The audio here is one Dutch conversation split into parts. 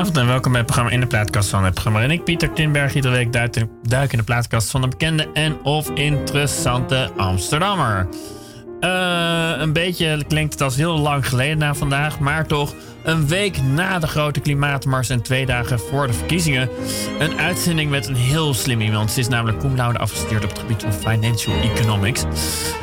Goedenavond en welkom bij het programma In de Plaatkast van het programma. En ik, Pieter Tinberg, iedere week duik, in de plaatkast van een bekende en of interessante Amsterdammer. Uh, een beetje klinkt het als heel lang geleden na vandaag, maar toch een week na de grote klimaatmars en twee dagen voor de verkiezingen. Een uitzending met een heel slim iemand. Ze is namelijk cum laude afgestudeerd op het gebied van Financial Economics.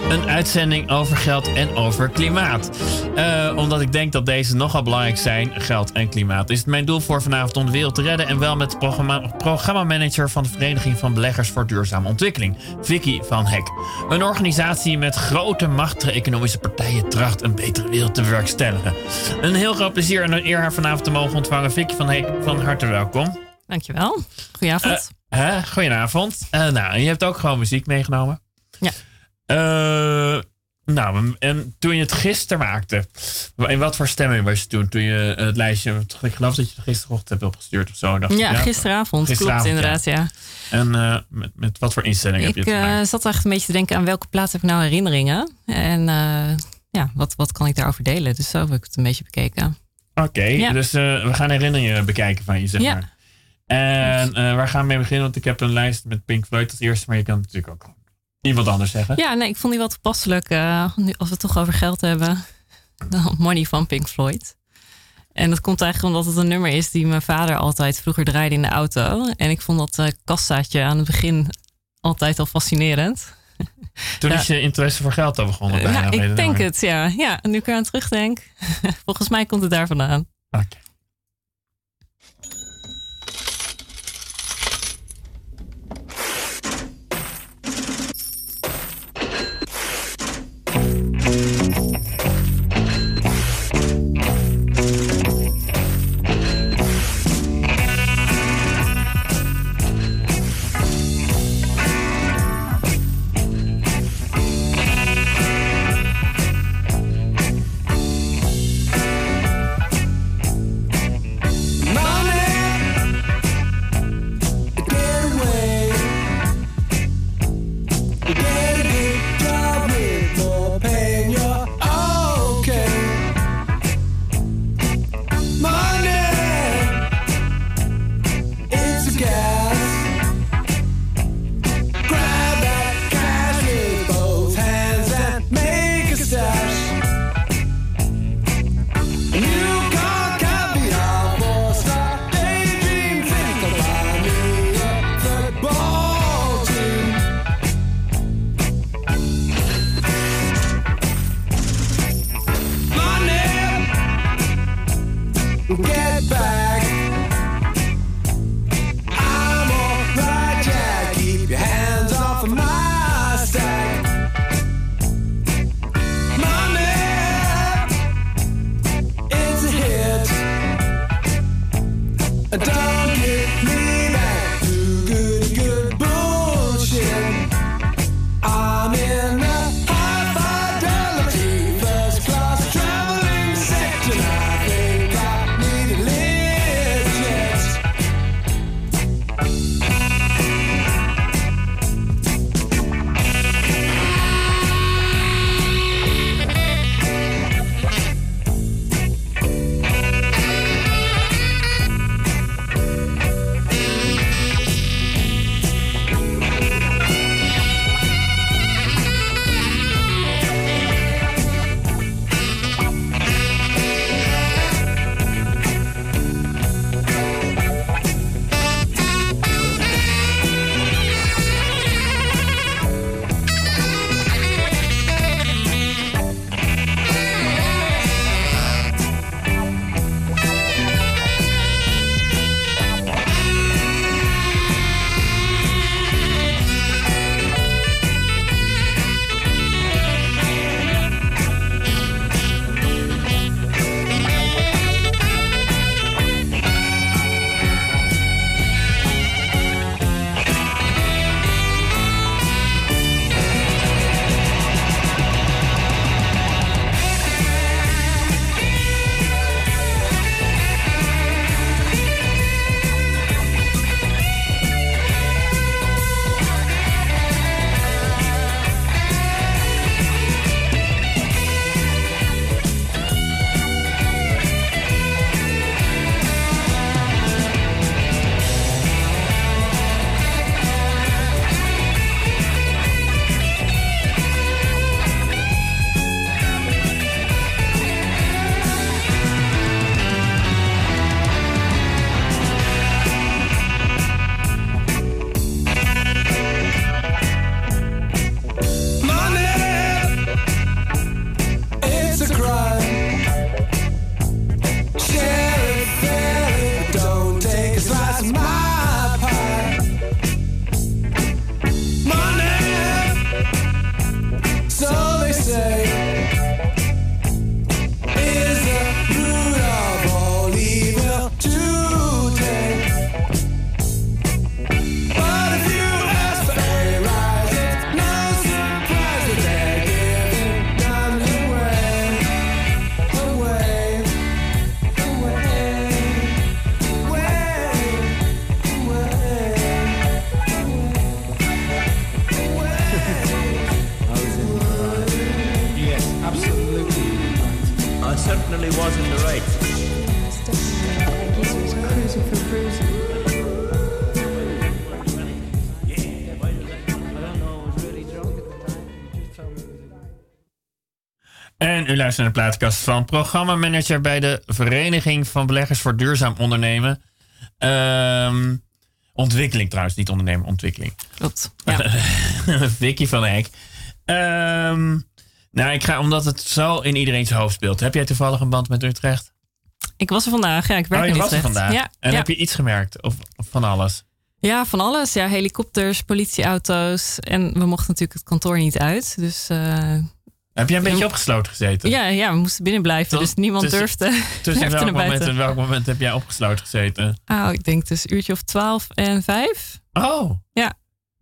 Een uitzending over geld en over klimaat. Uh, omdat ik denk dat deze nogal belangrijk zijn, geld en klimaat. Is het mijn doel voor vanavond om de wereld te redden. En wel met de programma, programmamanager van de Vereniging van Beleggers voor Duurzame Ontwikkeling, Vicky van Hek. Een organisatie met grote machtige economische partijen tracht een betere wereld te bewerkstelligen. Een heel groot plezier en een eer haar vanavond te mogen ontvangen. Vicky van Heek, van harte welkom. Dankjewel. Goedenavond. Uh, goedenavond. Uh, nou, je hebt ook gewoon muziek meegenomen. Ja. Uh, nou, en toen je het gisteren maakte, in wat voor stemming was je toen? Toen je het lijstje, ik geloof dat je het gisterochtend hebt opgestuurd of zo. Dacht ja, gisteravond, gisteravond, klopt inderdaad, ja. En met, met wat voor instelling heb je het gemaakt? Ik zat echt een beetje te denken aan welke plaats heb ik nou herinneringen. En ja, wat, wat kan ik daarover delen? Dus zo heb ik het een beetje bekeken. Oké, dus uh, we gaan herinneringen bekijken van je, zeg ja. maar. En uh, waar gaan we mee beginnen? Want ik heb een lijst met Pink Floyd als eerste, maar je kan natuurlijk ook iemand anders zeggen. Ja, nee, ik vond die wel toepasselijk. Uh, nu, als we het toch over geld hebben. Money van Pink Floyd. En dat komt eigenlijk omdat het een nummer is die mijn vader altijd vroeger draaide in de auto. En ik vond dat kassaatje aan het begin altijd al fascinerend. Toen is je interesse voor geld al begonnen. Ja, ik denk het, ja. ja. Nu ik aan terugdenk, volgens mij komt het daar vandaan. Oké. Luistert naar de plaatkast van programmamanager bij de Vereniging van Beleggers voor Duurzaam Ondernemen. Ehm, ontwikkeling trouwens, niet ondernemen, ontwikkeling. Klopt. Ja. Vicky van Eck. Ehm, nou, ik ga omdat het zo in iedereen's hoofd speelt. Heb jij toevallig een band met Utrecht? Ik was er vandaag. Ja, ik werk oh, je in was er Utrecht. vandaag. Ja, en ja. heb je iets gemerkt? Of, of van alles? ja, van alles. Ja, helikopters, politieauto's. En we mochten natuurlijk het kantoor niet uit. Dus eh, Heb jij een beetje opgesloten gezeten? ja, ja, we moesten binnen blijven. Tot- Dus niemand tussen- durfde, Tussen welk moment en welk moment heb jij opgesloten gezeten? Oh, ik denk dus uurtje of twaalf en vijf. Oh. Ja.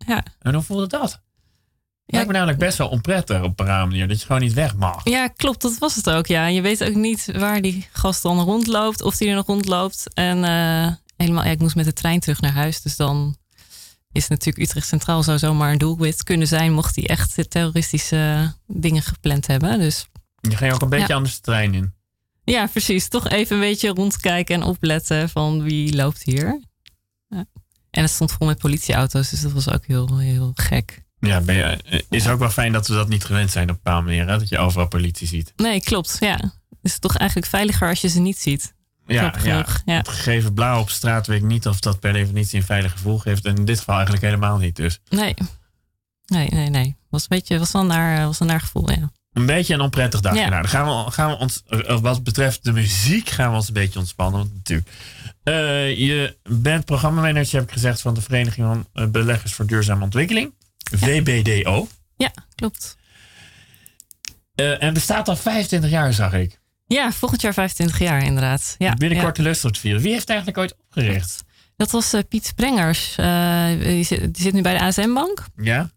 Ja. En hoe voelde dat? Ja, Lijkt me namelijk best wel onprettig op een rare manier. Dat je gewoon niet weg mag. Ja, klopt. Dat was het ook. Ja, En je weet ook niet waar die gast dan rondloopt. Of die er nog rondloopt. En eh, helemaal, ja, ik moest met de trein terug naar huis. Dus dan is natuurlijk Utrecht Centraal zou zomaar een doelwit kunnen zijn. Mocht hij echt terroristische dingen gepland hebben. Dus Je ging ook een beetje Ja. anders de trein in. ja, precies. Toch even een beetje rondkijken en opletten van wie loopt hier. Ja. En het stond vol met politieauto's. Dus dat was ook heel, heel gek. Ja, ben je, eh, is ook wel fijn dat we dat niet gewend zijn op een bepaalde manier. Hè? Dat je overal politie ziet. Nee, klopt. Ja. Het is toch eigenlijk veiliger als je ze niet ziet. Ja, Grappig ja. ja. Het gegeven blauw op straat weet ik niet of dat per definitie een veilig gevoel geeft. En in dit geval eigenlijk helemaal niet. Dus Nee. Nee, nee, nee. Was een beetje, was een naar, was een naar gevoel, ja. een beetje een onprettig dagje. Ja. Nou, dan gaan we, gaan we ons, eh, wat betreft de muziek, gaan we ons een beetje ontspannen. Want natuurlijk, eh, je bent programmamanager, heb ik gezegd, van de Vereniging van eh, Beleggers voor Duurzame Ontwikkeling. VBDO. Ja, klopt. Eh, en bestaat al 25 jaar, zag ik. Ja, volgend jaar 25 jaar inderdaad. Ja, Binnenkort ja. de lust vieren. Wie heeft het eigenlijk ooit opgericht? Dat was eh, Piet Sprengers. Eh, die, zit, die zit nu bij de ASM-bank. Ja?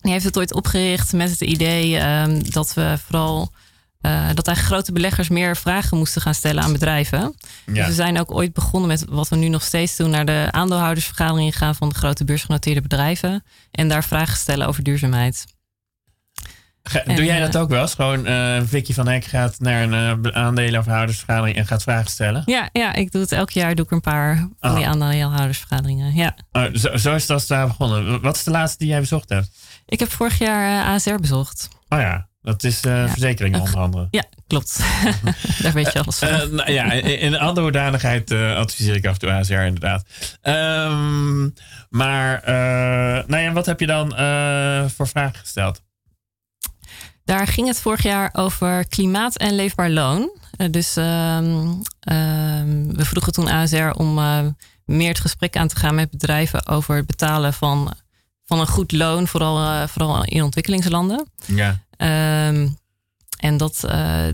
Die heeft het ooit opgericht met het idee ehm, dat we vooral... eh, dat eigenlijk grote beleggers meer vragen moesten gaan stellen aan bedrijven. Dus Ja. we zijn ook ooit begonnen met wat we nu nog steeds doen... naar de aandeelhoudersvergaderingen gaan van de grote beursgenoteerde bedrijven. En daar vragen stellen over duurzaamheid. Ga- En, Doe jij eh, dat ook wel eens? Gewoon eh Vicky van Hek gaat naar een uh, aandelenverhoudersvergadering en gaat vragen stellen? Ja, ja, ik doe het elk jaar. Doe ik een paar van die Oh. aandeelhoudersvergaderingen. Ja. Oh, zo, zo is als daar begonnen. Wat is de laatste die jij bezocht hebt? Ik heb vorig jaar eh, ASR bezocht. Oh ja, dat is eh verzekeringen onder andere. Ja, klopt. Daar weet je alles van. Eh, nou ja, in een andere hoedanigheid eh, adviseer ik af en toe ASR inderdaad. Ehm, maar, eh, nou ja, wat heb je dan eh, voor vragen gesteld? Daar ging het vorig jaar over klimaat en leefbaar loon. Eh, dus ehm, ehm, we vroegen toen ASR om eh, meer het gesprek aan te gaan met bedrijven over het betalen van, van een goed loon, vooral, eh, vooral in ontwikkelingslanden. Ja. Ehm, en dat,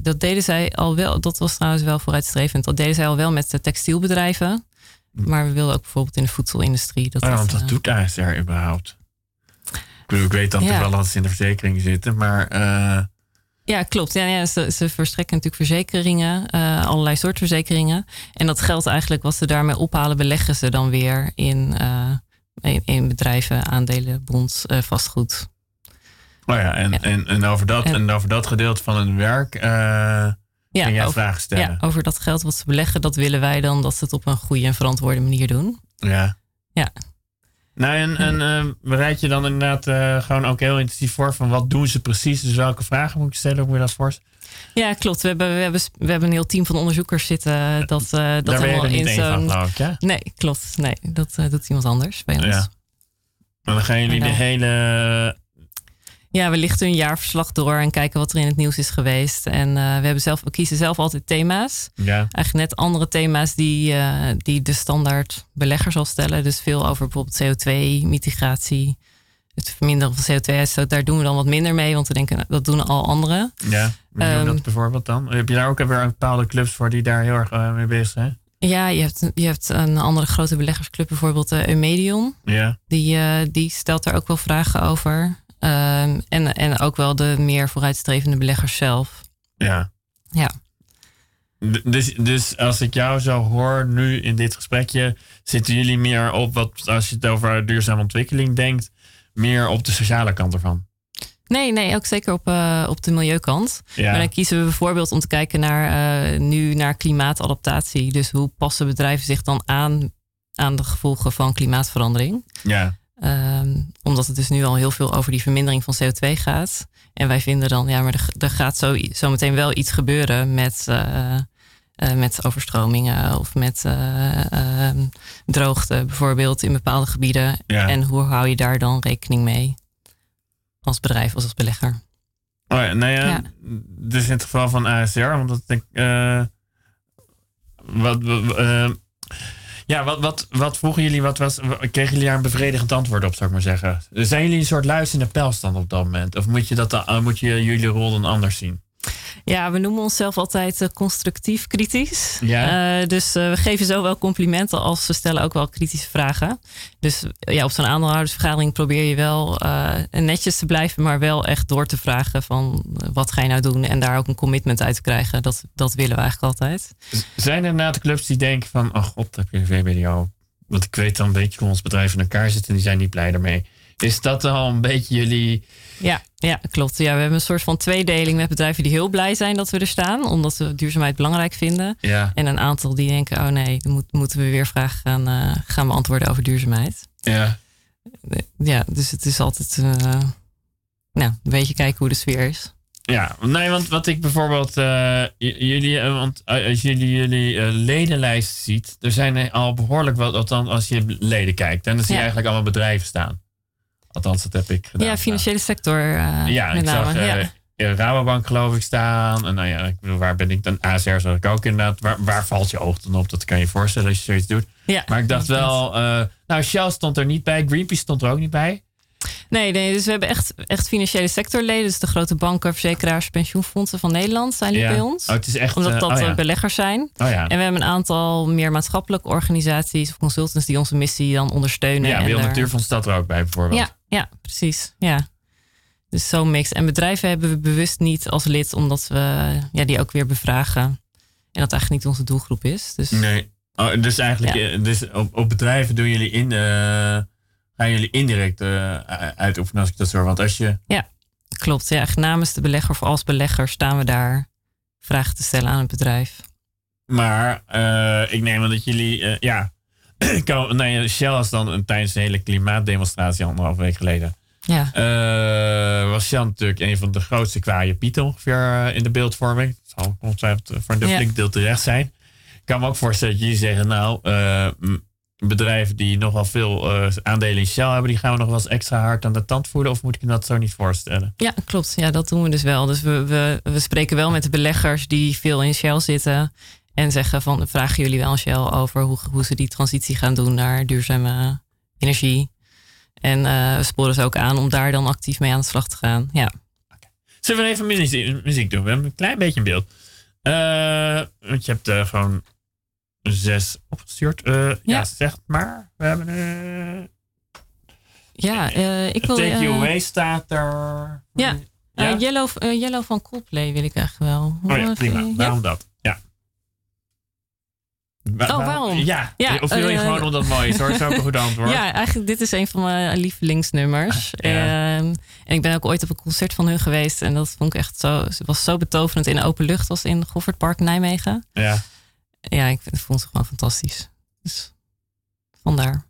dat deden zij al wel, dat was trouwens wel vooruitstrevend. Dat deden zij al wel met de textielbedrijven. Maar we wilden ook bijvoorbeeld in de voedselindustrie. Dat Oh, ja, dat, want doet ASR überhaupt? Ik, weet dan Ja. toevallig dat ze in de verzekering zitten, maar... eh, Ja, klopt. Ja, ja, ze, ze verstrekken natuurlijk verzekeringen, eh, allerlei soorten verzekeringen. En dat geld eigenlijk wat ze daarmee ophalen, beleggen ze dan weer in, eh, in, in bedrijven, aandelen, bonds, vastgoed. Oh ja, en, Ja. En, en, over dat, En- en over dat gedeelte van hun werk Ja, ging jij over, vragen stellen. ja, over dat geld wat ze beleggen, dat willen wij dan dat ze het op een goede en verantwoorde manier doen. Ja. Ja. Nou, en, en eh, bereid je dan inderdaad eh, gewoon ook heel intensief voor van wat doen ze precies? Dus welke vragen moet ik stellen? Hoe moet je dat voorstellen? Ja, klopt. We hebben, we hebben, we hebben een heel team van onderzoekers zitten dat, eh, dat ben je helemaal er in zo'n. ja? Nee, klopt. Nee, dat doet iemand anders bij ons. Ja. Maar dan gaan jullie de hele... Ja, we lichten een jaarverslag door en kijken wat er in het nieuws is geweest. En eh, we, hebben zelf, we kiezen zelf altijd thema's. Ja, Eigenlijk net andere thema's die, eh, die de standaard belegger zal stellen. Dus veel over bijvoorbeeld CO2-mitigatie. Het verminderen van CO2-uitstoot. Daar doen we dan wat minder mee, want we denken nou, dat doen al anderen. ja. Wie doen Ehm, dat bijvoorbeeld dan? Heb je daar ook weer een bepaalde clubs voor die daar heel erg eh, mee bezig zijn? Ja, je hebt, je hebt een andere grote beleggersclub, bijvoorbeeld de Eumedion. Ja. Die, die stelt daar ook wel vragen over. Ehm, en, en ook wel de meer vooruitstrevende beleggers zelf. Ja. Ja. Dus, dus als ik jou zo hoor nu in dit gesprekje, zitten jullie meer op wat, als je het over duurzame ontwikkeling denkt, meer op de sociale kant ervan? Nee, nee, ook zeker op, uh, op de milieukant. Ja. Maar dan kiezen we bijvoorbeeld om te kijken naar uh, nu naar klimaatadaptatie. Dus hoe passen bedrijven zich dan aan aan de gevolgen van klimaatverandering? Ja. Um, omdat het dus nu al heel veel over die vermindering van CO2 gaat. En wij vinden dan, ja, maar er, er gaat zo, zo meteen wel iets gebeuren met, uh, uh, met overstromingen of met uh, droogte bijvoorbeeld in bepaalde gebieden. Ja. En hoe hou je daar dan rekening mee als bedrijf, als, als belegger? Oh ja, nou ja, ja, dus in het geval van ASR, omdat ik. wat, ja, wat, wat, wat vroegen jullie? Wat was, kregen jullie daar een bevredigend antwoord op, zou ik maar zeggen? Zijn jullie een soort luisterende pijlstand op dat moment? Of moet je, dat dan, moet je jullie rol dan anders zien? Ja, we noemen onszelf altijd uh, constructief kritisch. Ja. Uh, dus uh, we geven zowel complimenten als we stellen ook wel kritische vragen. Dus ja, op zo'n aandeelhoudersvergadering probeer je wel netjes te blijven, maar wel echt door te vragen van wat ga je nou doen en daar ook een commitment uit te krijgen. Dat, dat willen we eigenlijk altijd. Zijn er na de clubs die denken van, oh god, heb je een VBDO? Want ik weet dan een beetje hoe ons bedrijf in elkaar zit en die zijn niet blij daarmee. Is dat al een beetje jullie ja, ja, klopt. Ja, we hebben een soort van tweedeling met bedrijven die heel blij zijn dat we er staan, omdat we duurzaamheid belangrijk vinden. Ja. En een aantal die denken: oh nee, dan moeten we weer vragen gaan, uh, gaan beantwoorden over duurzaamheid. Ja. Ja, dus het is altijd uh, nou, een beetje kijken hoe de sfeer is. Ja, nee, want wat ik bijvoorbeeld, uh, jullie, want als jullie jullie ledenlijst ziet, er zijn al behoorlijk wat, althans als je leden kijkt, en dan zie je eigenlijk allemaal bedrijven staan. Althans, dat heb ik gedaan. Ja, financiële sector. Uh, ja, ik zag uh, ja. Rabobank geloof ik staan. En nou ja, ik bedoel, waar ben ik dan? ASR zag ik ook inderdaad. Waar, waar valt je oog dan op? Dat kan je voorstellen als je zoiets doet. Ja, maar ik dacht wel, uh, nou Shell stond er niet bij. Greenpeace stond er ook niet bij. Nee, nee, dus we hebben echt, echt financiële sectorleden. Dus de grote banken, verzekeraars, pensioenfondsen van Nederland zijn die bij ons. Oh, het is echt, Omdat dat oh, ja. beleggers zijn. Oh, ja. En we hebben een aantal meer maatschappelijke organisaties of consultants die onze missie dan ondersteunen. Ja, Wereld Natuurfonds staat er ook bij bijvoorbeeld. Ja, ja precies. Ja. Dus zo'n mix. En bedrijven hebben we bewust niet als lid, omdat we ja, die ook weer bevragen. En dat eigenlijk niet onze doelgroep is. Dus, nee. Oh, dus eigenlijk, ja. dus op, op bedrijven doen jullie in gaan jullie indirect uh, uitoefenen als ik dat zo Want als je. Ja, klopt. Ja, namens de belegger of als belegger staan we daar vragen te stellen aan het bedrijf. Maar uh, ik neem aan dat jullie. Ja. kan, nee, Shell was dan een, tijdens een hele klimaatdemonstratie anderhalf week geleden. Ja. was Shell natuurlijk een van de grootste kwaaie pieten ongeveer in de beeldvorming. Dat zal ongetwijfeld voor een ja. deel terecht zijn. Ik kan me ook voorstellen dat jullie zeggen, nou, bedrijven die nogal veel uh, aandelen in Shell hebben, die gaan we nog wel eens extra hard aan de tand voeren? Of moet ik me dat zo niet voorstellen? Ja, klopt. Ja, dat doen we dus wel. Dus we, we, we spreken wel met de beleggers die veel in Shell zitten. En zeggen van, vragen jullie wel Shell over hoe, hoe ze die transitie gaan doen naar duurzame energie. En uh, we sporen ze ook aan om daar dan actief mee aan de slag te gaan. Ja. Okay. Zullen we even muziek, muziek doen? We hebben een klein beetje in beeld. Uh, want je hebt uh, gewoon zes opgestuurd. Ja. ja, zeg maar. We hebben Ja, ik wil... Take You Away staat er. Ja, ja? Yellow, Yellow van Coldplay wil ik echt wel. Oh ja, prima. Waarom dat? Wa oh, waarom? Ja, ja of wil je gewoon omdat het mooi is hoor. Dat is ook een goed antwoord. Ja, eigenlijk dit is een van mijn lievelingsnummers. Ja. En, en ik ben ook ooit op een concert van hun geweest. En dat vond ik echt zo... Het was zo betoverend in de open lucht als in Goffertpark Nijmegen. Ja ja, ik vond ze gewoon fantastisch. Dus vandaar.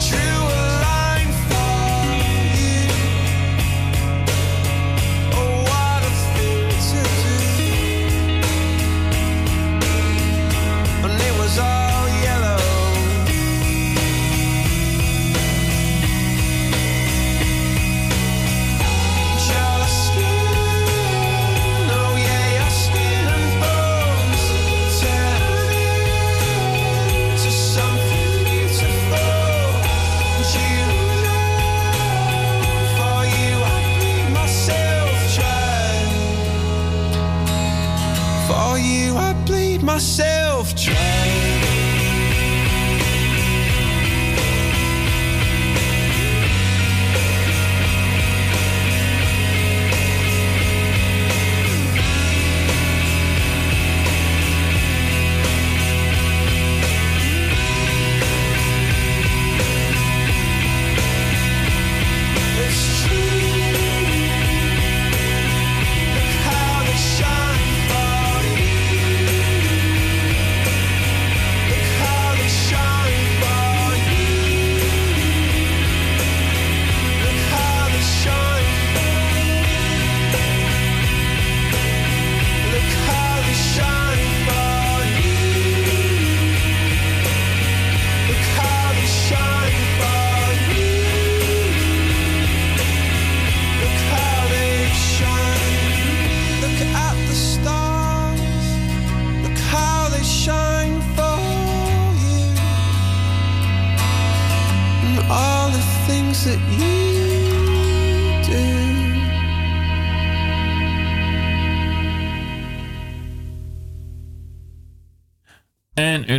True.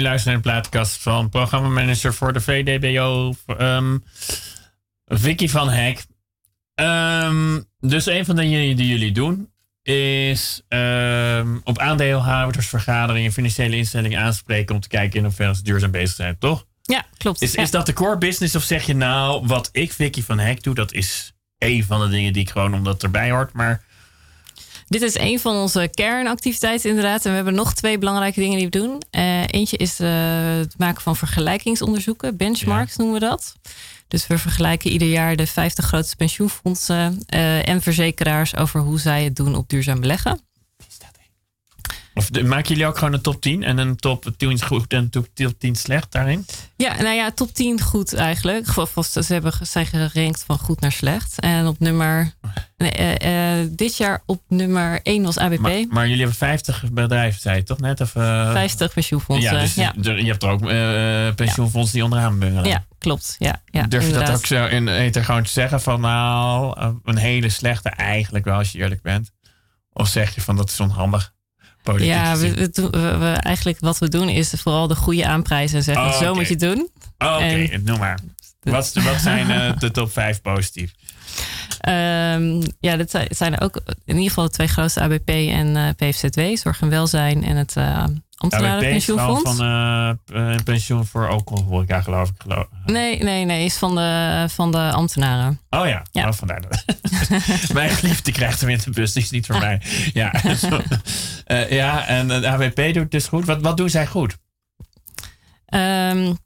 Luisteren naar de plaatkast van programmamanager voor de VDBO, um, Vicky van Hek. Um, dus een van de dingen die jullie doen is um, op aandeelhoudersvergaderingen financiële instellingen aanspreken om te kijken in hoeverre ze duurzaam bezig zijn, toch? Ja, klopt. Is, is dat de core business of zeg je nou, wat ik Vicky van Hek doe, dat is een van de dingen die ik gewoon omdat het erbij hoort, maar dit is een van onze kernactiviteiten inderdaad. En we hebben nog twee belangrijke dingen die we doen. Uh, eentje is uh, het maken van vergelijkingsonderzoeken. Benchmarks noemen we dat. Dus we vergelijken ieder jaar de 50 grootste pensioenfondsen uh, en verzekeraars over hoe zij het doen op duurzaam beleggen. Of maken jullie ook gewoon een top 10 en een top 10 goed en een top 10 slecht daarin? Ja, nou ja, top 10 goed eigenlijk. Ze hebben, zijn gerankt van goed naar slecht. En op nummer. Nee, uh, uh, dit jaar op nummer 1 was ABP. Maar, maar, jullie hebben 50 bedrijven, zei je toch net? Of, uh, 50 pensioenfondsen. Ja, dus ja. je hebt er ook pensioenfondsen die onderaan bungelen. Ja, klopt. Ja, ja, Durf je dat ook zo in eten gewoon te zeggen van nou, een hele slechte eigenlijk wel als je eerlijk bent? Of zeg je van dat is onhandig? Ja, we, we, eigenlijk wat we doen is vooral de goede aanprijzen en zeggen: oh, zo moet je het doen. Oh, Oké, noem maar. Wat, wat zijn uh, de top 5 positief? Um, ja, dat zijn ook in ieder geval de twee grootste ABP en uh, eh, PFZW, Zorg en Welzijn en het uh, ambtenarenpensioenfonds. van uh, een pensioen voor alcoholhoreca, geloof ik. Geloof. Nee, nee, nee, is van de, van de ambtenaren. Oh ja, ja. Oh, vandaar dat. Mijn liefde krijgt hem in de bus, die is niet voor mij. Ja, uh, ja en de AWP doet dus goed. Wat, wat doen zij goed? Um,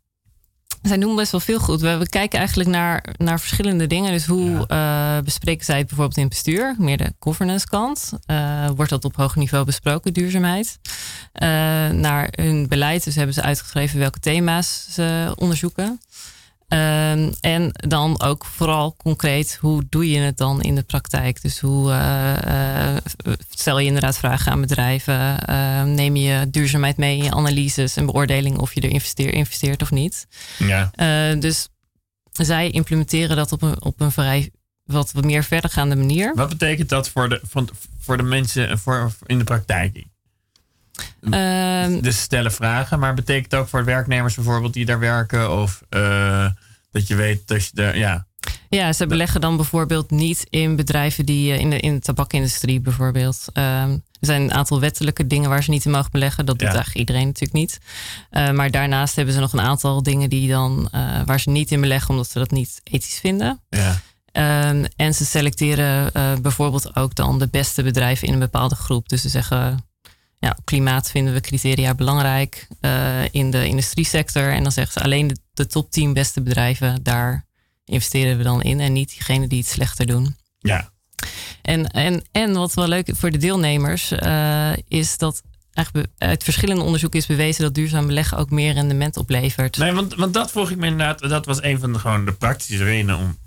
zij doen best wel veel goed. We, we, kijken eigenlijk naar, naar verschillende dingen. Dus hoe ja. uh, bespreken zij het bijvoorbeeld in het bestuur? Meer de governance kant. Uh, wordt dat op hoog niveau besproken, duurzaamheid? Uh, naar hun beleid. Dus hebben ze uitgeschreven welke thema's ze onderzoeken. Um, en dan ook vooral concreet, hoe doe je het dan in de praktijk? Dus hoe uh, uh, stel je inderdaad vragen aan bedrijven? Uh, neem je duurzaamheid mee in je analyses en beoordeling of je er investeert, investeert of niet? Ja. dus zij implementeren dat op een, op een vrij wat meer verdergaande manier. Wat betekent dat voor de, voor, voor de mensen voor, in de praktijk? Um, dus stellen vragen, maar betekent ook voor werknemers bijvoorbeeld die daar werken? Of uh, dat je weet dat je er, ja. Ja, ze beleggen dan bijvoorbeeld niet in bedrijven die eh, in de, in de tabakindustrie bijvoorbeeld. Um, er zijn een aantal wettelijke dingen waar ze niet in mogen beleggen. Dat doet eigenlijk iedereen natuurlijk niet. Uh, maar daarnaast hebben ze nog een aantal dingen die dan, uh, waar ze niet in beleggen, omdat ze dat niet ethisch vinden. Ja. Um, en ze selecteren uh, bijvoorbeeld ook dan de beste bedrijven in een bepaalde groep. Dus ze zeggen ja, klimaat vinden we criteria belangrijk in de industriesector. En dan zeggen ze alleen de, de top 10 beste bedrijven, daar investeren we dan in. En niet diegenen die het slechter doen. Ja. En, en, en wat wel leuk voor de deelnemers is dat eigenlijk uit verschillende onderzoeken is bewezen dat duurzaam beleggen ook meer rendement oplevert. Nee, want, want dat vroeg ik me inderdaad. Dat was een van de, gewoon de praktische redenen om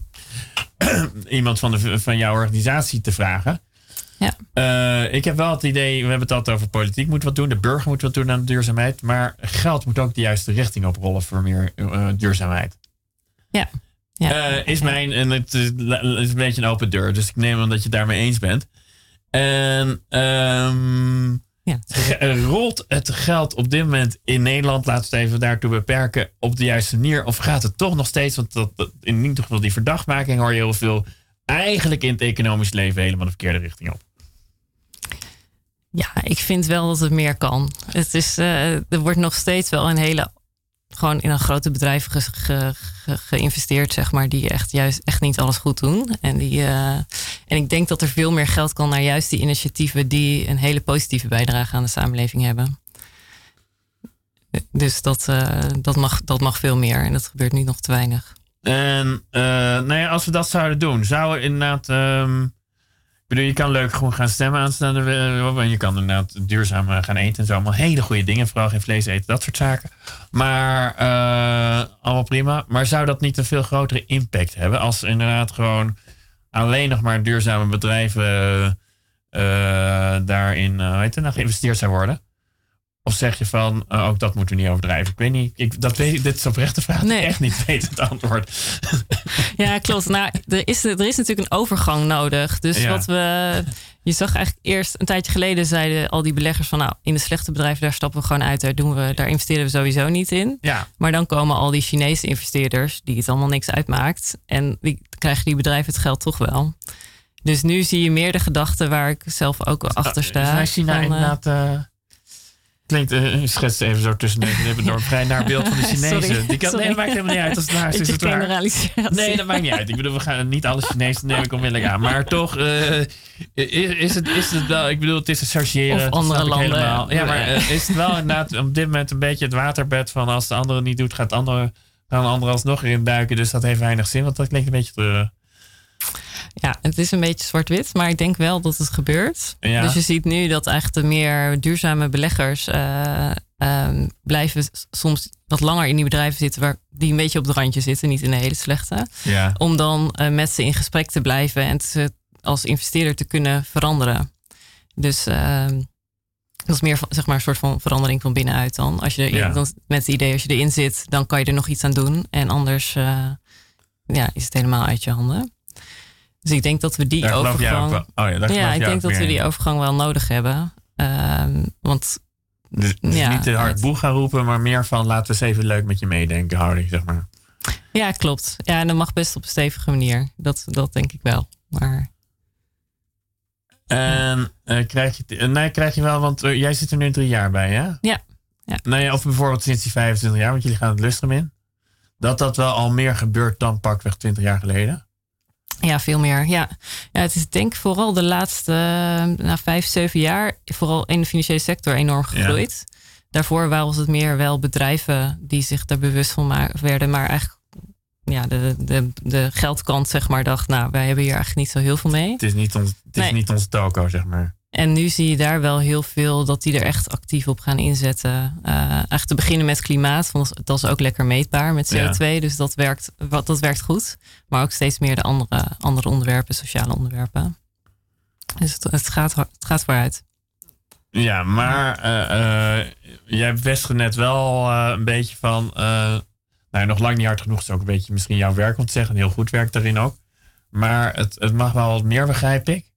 iemand van, de, van jouw organisatie te vragen. Ja. Uh, ik heb wel het idee, we hebben het altijd over politiek moet wat doen, de burger moet wat doen aan de duurzaamheid, maar geld moet ook de juiste richting oprollen voor meer uh, duurzaamheid. Ja. ja. Uh, is mijn, en het is, een beetje een open deur, dus ik neem aan dat je het daarmee eens bent. En um, ja. Rolt het geld op dit moment in Nederland, laten we het even daartoe beperken, op de juiste manier? Of gaat het toch nog steeds, want dat, in ieder geval die verdachtmaking hoor je heel veel, eigenlijk in het economisch leven helemaal de verkeerde richting op? Ja, ik vind wel dat het meer kan. Het is, uh, er wordt nog steeds wel een hele gewoon in een grote bedrijf ge, geïnvesteerd, zeg maar, die echt juist echt niet alles goed doen. En, die, uh, en ik denk dat er veel meer geld kan naar juist die initiatieven die een hele positieve bijdrage aan de samenleving hebben. Dus dat, uh, dat, mag, dat mag veel meer en dat gebeurt nu nog te weinig. En nou ja, als we dat zouden doen, zouden inderdaad um, bedoel, je kan leuk gewoon gaan stemmen aanstaande. En je kan inderdaad duurzaam eh, gaan eten en zo. Allemaal hele goede dingen. Vooral geen vlees eten, dat soort zaken. Maar uh, allemaal prima. Maar zou dat niet een veel grotere impact hebben? Als inderdaad gewoon alleen nog maar duurzame bedrijven daarin uh, geïnvesteerd zou worden? Of zeg je van, uh, ook dat moeten we niet overdrijven? Ik weet niet, ik, dat weet, dit is oprechte vraag. Nee. echt niet weet het antwoord. Ja, klopt. Nou, er is, er is natuurlijk een overgang nodig. Dus wat we, je zag eigenlijk eerst een tijdje geleden zeiden al die beleggers van, nou, in de slechte bedrijven daar stappen we gewoon uit. Daar, doen we, daar investeren we sowieso niet in. Ja. Maar dan komen al die Chinese investeerders, die het allemaal niks uitmaakt. En die krijgen die bedrijven het geld toch wel. Dus nu zie je meer de gedachten waar ik zelf ook achter sta. Is China van, inderdaad... Uh Klinkt, uh, schets even zo tussen de door een vrij naar beeld van de Chinezen. Die kan, nee, dat maakt helemaal niet uit. Als het is, het waar. Nee, dat maakt niet uit. Ik bedoel, we gaan niet alle Chinezen neem ik onmiddellijk aan. Maar toch uh, is, is, het, is het wel... Ik bedoel, het is een chargeren. Of andere landen. Helemaal. Ja, maar uh, is het wel inderdaad op dit moment een beetje het waterbed van... als de andere niet doet, gaat de andere, gaan de andere alsnog erin duiken. Dus dat heeft weinig zin, want dat klinkt een beetje treurig. Ja, het is een beetje zwart-wit, maar ik denk wel dat het gebeurt. Dus je ziet nu dat echt de meer duurzame beleggers uh, blijven soms wat langer in die bedrijven zitten waar die een beetje op het randje zitten, niet in de hele slechte. Ja. Om dan uh, met ze in gesprek te blijven en ze als investeerder te kunnen veranderen. Dus ehm, dat is meer zeg maar, een soort van verandering van binnenuit dan. Als je er, ja. dan, met het idee, als je erin zit, dan kan je er nog iets aan doen. En anders ja, is het helemaal uit je handen. Dus ik denk dat we die overgang. Oh ja, ja ik denk dat we die overgang wel nodig hebben. Uh, want. Dus, dus ja, niet te hard boe gaan roepen, maar meer van laten we eens even leuk met je meedenken, houding, zeg maar. Ja, klopt. Ja, en dat mag best op een stevige manier. Dat, dat denk ik wel. Maar. En uh, krijg, je, nee, krijg je wel, want uh, jij zit er nu drie jaar bij, hè? Ja. ja. Nee, of bijvoorbeeld sinds die 25 jaar, want jullie gaan het lustrum in. Dat dat wel al meer gebeurt dan pakweg 20 jaar geleden. Ja, veel meer. Ja. ja, het is denk ik vooral de laatste nou, vijf, zeven jaar, vooral in de financiële sector, enorm gegroeid. Daarvoor was het meer wel bedrijven die zich daar bewust van werden, maar eigenlijk ja, de, de, de geldkant, zeg maar, dacht, nou, wij hebben hier eigenlijk niet zo heel veel mee. Het is niet, ons, het is niet onze toko, zeg maar. En nu zie je daar wel heel veel dat die er echt actief op gaan inzetten. Uh, eigenlijk te beginnen met klimaat, want dat is ook lekker meetbaar met CO2. Dus dat werkt, dat werkt goed. Maar ook steeds meer de andere, andere onderwerpen, sociale onderwerpen. Dus het, het, gaat, het gaat vooruit. Ja, maar uh, uh, jij bevestigde net wel een beetje van. nou, nog lang niet hard genoeg is ook een beetje misschien jouw werk om te zeggen. Heel goed werk daarin ook. Maar het, het mag wel wat meer, begrijp ik.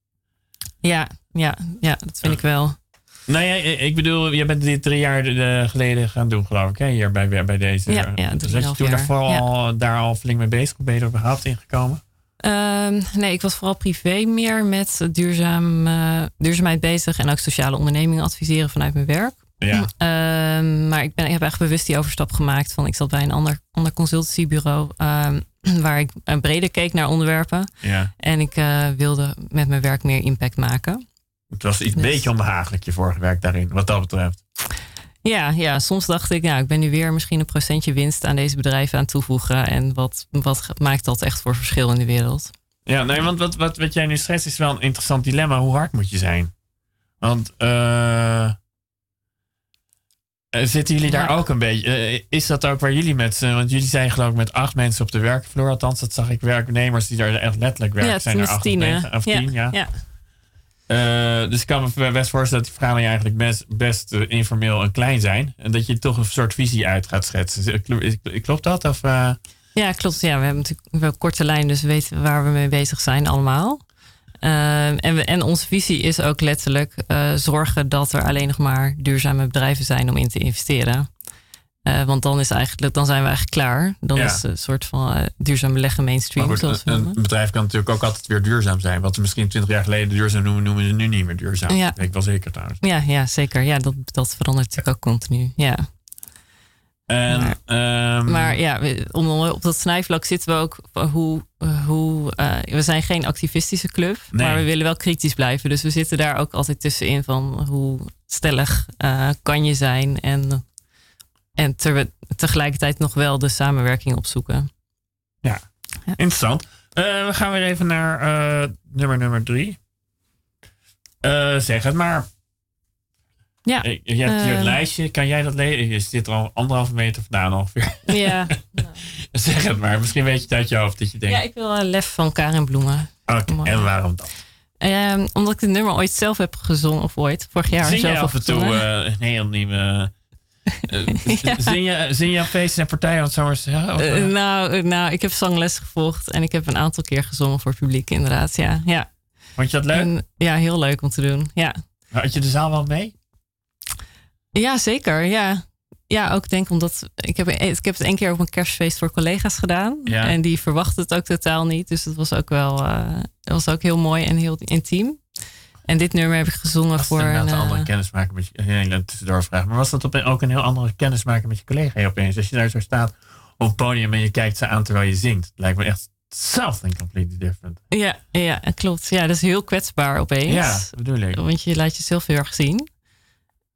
Ja, ja, ja, dat vind ik wel. Nou ja, ik bedoel, je bent dit drie jaar eh, geleden gaan doen, geloof ik, hè? hier bij, bij deze. Ja, ja dus was je toen daarvoor al, daar al flink mee bezig? Of ben je er überhaupt ingekomen? Um, nee, ik was vooral privé meer met duurzaam, uh, duurzaamheid bezig en ook sociale ondernemingen adviseren vanuit mijn werk. Ja. Um, maar ik, ben, ik heb echt bewust die overstap gemaakt van ik zat bij een ander, ander consultancybureau um, waar ik breder keek naar onderwerpen. Ja. En ik uh, wilde met mijn werk meer impact maken. Het was iets Dus- beetje onbehagelijk je vorige werk daarin, wat dat betreft. Ja, ja, soms dacht ik, ja, ik ben nu weer misschien een procentje winst aan deze bedrijven aan toevoegen. En wat, wat maakt dat echt voor verschil in de wereld? Ja, nee, want wat, wat, wat jij nu schetst is wel een interessant dilemma. Hoe hard moet je zijn? Want eh, eh, zitten jullie daar Ja. ook een beetje? eh, is dat ook waar jullie met Want jullie zijn geloof ik met acht mensen op de werkvloer. Althans, dat zag ik werknemers die daar echt letterlijk werken. ja, zijn er acht tien, of tien, ja. ja. Eh, dus ik kan me best voorstellen dat die verhalen eigenlijk best, best eh, informeel en klein zijn. En dat je toch een soort visie uit gaat schetsen. Klopt dat? Of, eh, Ja, klopt. Ja, we hebben natuurlijk we hebben een korte lijn, dus we weten waar we mee bezig zijn allemaal. Ehm, en, we, en onze visie is ook letterlijk eh, zorgen dat er alleen nog maar duurzame bedrijven zijn om in te investeren. Eh, want dan, is eigenlijk, dan zijn we eigenlijk klaar. Dan Ja. is het een soort van eh, duurzaam beleggen mainstream. Goed, zoals we een, noemen. bedrijf kan natuurlijk ook altijd weer duurzaam zijn. Wat we misschien twintig jaar geleden duurzaam noemen, noemen ze nu niet meer duurzaam. Ja. Dat ik wel zeker trouwens. Ja, ja, zeker. Ja, dat, dat verandert natuurlijk ook continu. Ja. En, Maar- ehm, Maar ja, om, op dat snijvlak zitten we ook. van Hoe, hoe, eh, we zijn geen activistische club, Nee. maar we willen wel kritisch blijven. Dus we zitten daar ook altijd tussenin van hoe stellig eh, kan je zijn en, en ter- tegelijkertijd nog wel de samenwerking opzoeken. Interessant. Eh, we gaan weer even naar eh, nummer nummer drie. Eh, zeg het maar. Ja, Eh, Je hebt hier het eh, lijstje. Kan jij dat lezen? Je zit er al anderhalve meter vandaan ongeveer. ja. zeg het maar. Misschien weet je het uit je hoofd dat je denkt. ja ik wil een lef van Karin Bloemen. Oké, mooi. en waarom dan? Ehm, omdat ik dit nummer ooit zelf heb gezongen, of ooit, vorig jaar Zing zelf je af en toe eh, een heel nieuwe... Ja. zing, je, zing je op feesten en partijen? Want zo is ja, of, eh, nou, nou, ik heb zangles gevolgd en ik heb een aantal keer gezongen voor het publiek, inderdaad. Ja, ja. Vond je dat leuk? En, ja heel leuk om te doen. Ja, Had je de zaal wel mee? Ja zeker. Ja. ja, ook denk omdat ik heb, ik heb het één keer op een kerstfeest voor collega's gedaan. Ja. En die verwachten het ook totaal niet. Dus dat was ook wel eh, dat was ook heel mooi en heel intiem. En dit nummer heb ik gezongen Was voor het inderdaad een. een andere eh, kennismaking met je... Een tussendoor vraag. Maar was dat op, ook een heel andere kennismaking met je collega opeens? Als je daar zo staat op het podium en je kijkt ze aan terwijl je zingt. Lijkt me echt something completely different. ja, ja, klopt. Ja, dat is heel kwetsbaar opeens. Ja, dat bedoel ik. Want je laat jezelf heel erg zien.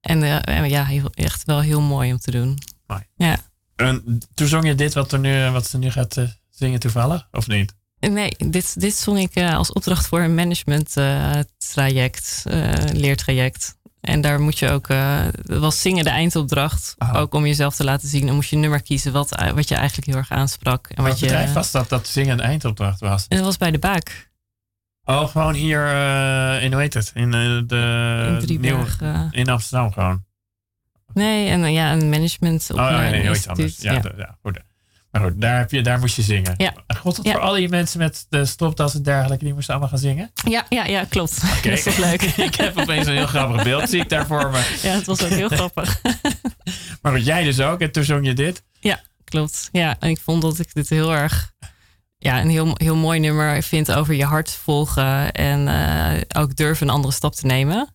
En eh, en ja, heel- echt wel heel mooi om te doen. Mooi. Ja. En toen zong je dit wat, er nu, wat ze nu gaat eh, zingen toevallig? Of niet? Nee, dit, dit zong ik eh, als opdracht voor een management eh, traject, eh, leertraject. En daar moet je ook, eh, was zingen de eindopdracht. Ah. Ook om jezelf te laten zien. Dan moest je een nummer kiezen wat, eh, wat je eigenlijk heel erg aansprak. En Wat wat je, bedrijf was dat dat zingen een eindopdracht was? En dat was bij de Baak. Oh, gewoon hier eh, in, hoe heet het? In, eh, de in Drieberg. Nieuwe- eh. in Amsterdam gewoon. nee, en ja, een management Oh, nee, nee, iets instituut, anders. Ja, ja. de- ja, goed. Maar goed, daar, heb je, daar moest je zingen. Ja. God, dat Ja. voor al die mensen met de stropdas en dergelijke, die moesten allemaal gaan zingen? Ja, ja, ja, klopt. Oké. dat is toch leuk. ik heb opeens een heel grappig beeld, zie ik daar voor me. ja, het was ook heel grappig. Maar goed, jij dus ook, en toen zong je dit. Ja, klopt. Ja, en ik vond dat ik dit heel erg ja, een heel, heel mooi nummer vind over je hart volgen en eh, ook durven een andere stap te nemen.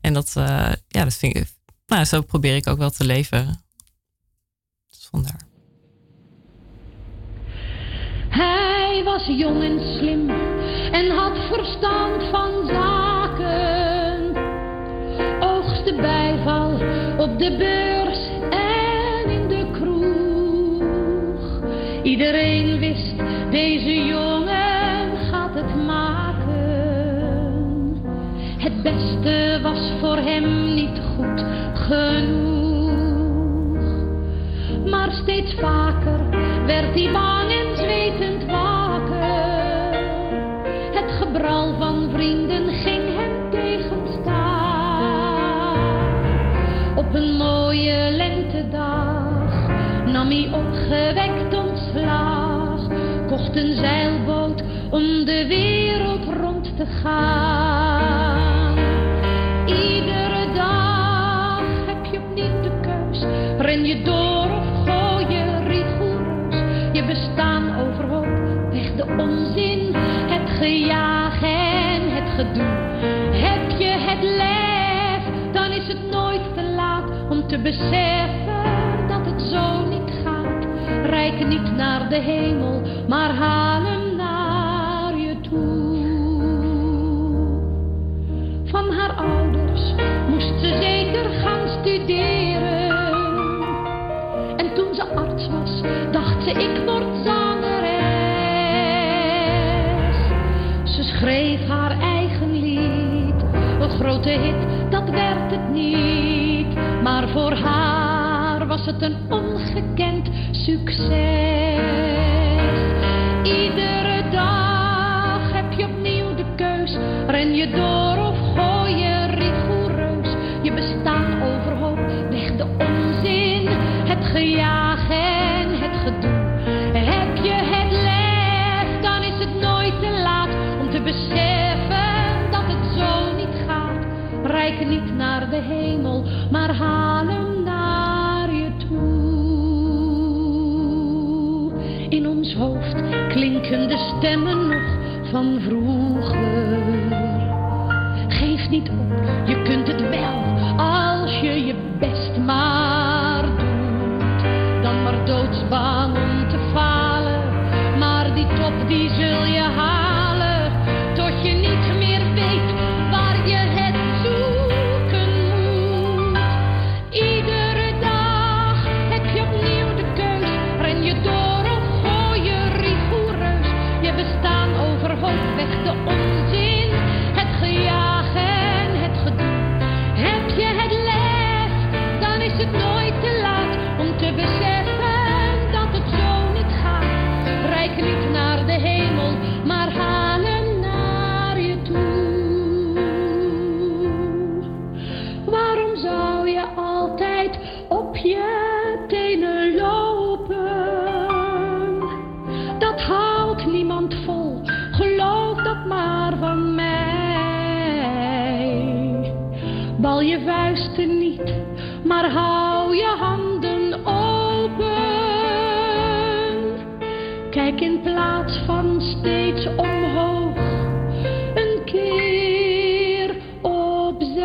En dat, eh, ja, dat vind ik, nou, zo probeer ik ook wel te leven. Dus vandaar. Hij was jong en slim en had verstand van zaken. Oogste bijval op de beurs en in de kroeg. Iedereen wist, deze jongen gaat het maken. Het beste was voor hem niet goed genoeg. Maar steeds vaker werd hij bang en zwetend wakker. Het gebral van vrienden ging hem tegenstaan. Op een mooie lentedag nam hij opgewekt een zeilboot om de wereld rond te gaan. Iedere dag heb je opnieuw de keus. Ren je door of gooi je rigoureus je bestaan overhoop. Weg de onzin, het gejaag en het gedoe. Heb je het lef, dan is het nooit te laat om te beseffen dat het zo niet gaat. Rijk niet naar de hemel, maar haal hem naar je toe. Van haar ouders moest ze zeker gaan studeren. En toen ze arts was, dacht ze ik word zangeres. Ze schreef haar eigen lied, een grote hit, dat werd het niet. Maar voor haar was het een ongekend succes. Je door of gooi je rigoureus. Je bestaan overhoop, weg de onzin, het gejaag en het gedoe. Heb je het lef, dan is het nooit te laat om te beseffen dat het zo niet gaat. Rijk niet naar de hemel, maar haal hem naar je toe. In ons hoofd klinken de stemmen nog van vroeger. Geef niet op, je steeds omhoog, een keer opzij.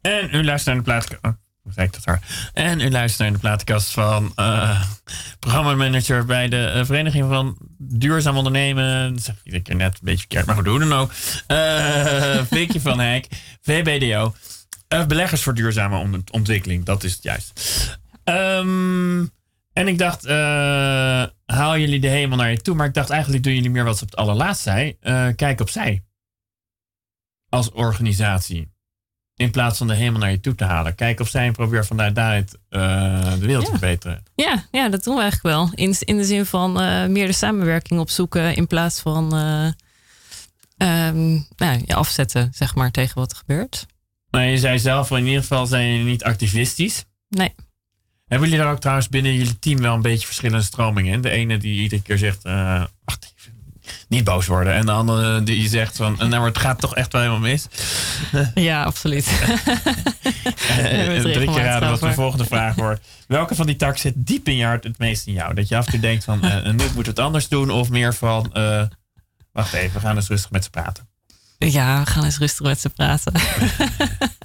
En u luistert naar de plaatkast. Oh, hoe zei ik dat? En u luistert naar de plaatkast van eh programmamanager bij de eh, Vereniging van Duurzaam Ondernemen. Dat zeg ik iedere keer net een beetje verkeerd, maar goed, hoe dan ook. Vicky van Hek, VBDO. Eh, beleggers voor duurzame ont- ontwikkeling, dat is het juist. Ehm, en ik dacht, eh, haal jullie de hemel naar je toe. Maar ik dacht eigenlijk doen jullie meer wat ze op het allerlaatst zei. Eh, kijk opzij. Als organisatie. In plaats van de hemel naar je toe te halen. Kijk of zij en probeer vanuit daaruit de wereld te verbeteren. Ja, ja, dat doen we eigenlijk wel. In, in de zin van meer de samenwerking opzoeken in plaats van eh, ehm, nou, ja, afzetten, zeg maar, tegen wat er gebeurt. Maar je zei zelf, in ieder geval zijn jullie niet activistisch. Nee. Hebben jullie daar ook trouwens binnen jullie team wel een beetje verschillende stromingen in? De ene die iedere keer zegt, eh, wacht even, niet boos worden. En de andere die zegt van, nou, maar het gaat toch echt wel helemaal mis. Ja, absoluut. Eh, het drie keer raden wat de over. volgende vraag wordt. Welke van die takken zit diep in je hart het meest in jou? Dat je af en toe denkt van, eh, nu moeten we het anders doen. Of meer van, eh, wacht even, we gaan eens rustig met ze praten. Ja, we gaan eens rustig met ze praten.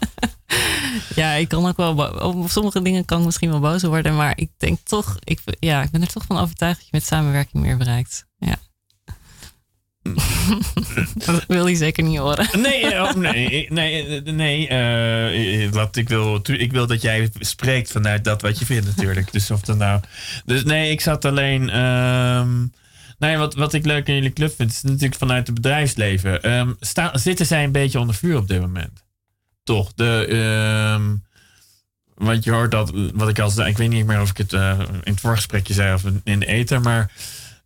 ja, ik kan ook wel. Op sommige dingen kan ik misschien wel boos worden. Maar ik denk toch. Ik, ja, ik ben er toch van overtuigd dat je met samenwerking meer bereikt. Ja. dat wil hij zeker niet horen. Nee, eh, oh, nee, nee, eh, nee. eh, eh, wat ik, wil, ik wil dat jij spreekt vanuit dat wat je vindt natuurlijk. Dus of dan nou... Dus nee, ik zat alleen... ehm ja, wat, wat ik leuk in jullie club vind, is natuurlijk vanuit het bedrijfsleven. Ehm, sta, zitten zij een beetje onder vuur op dit moment? Toch? De, ehm, want je hoort dat, wat ik al zei, ik weet niet meer of ik het eh, in het voorgesprekje zei of in de ether, maar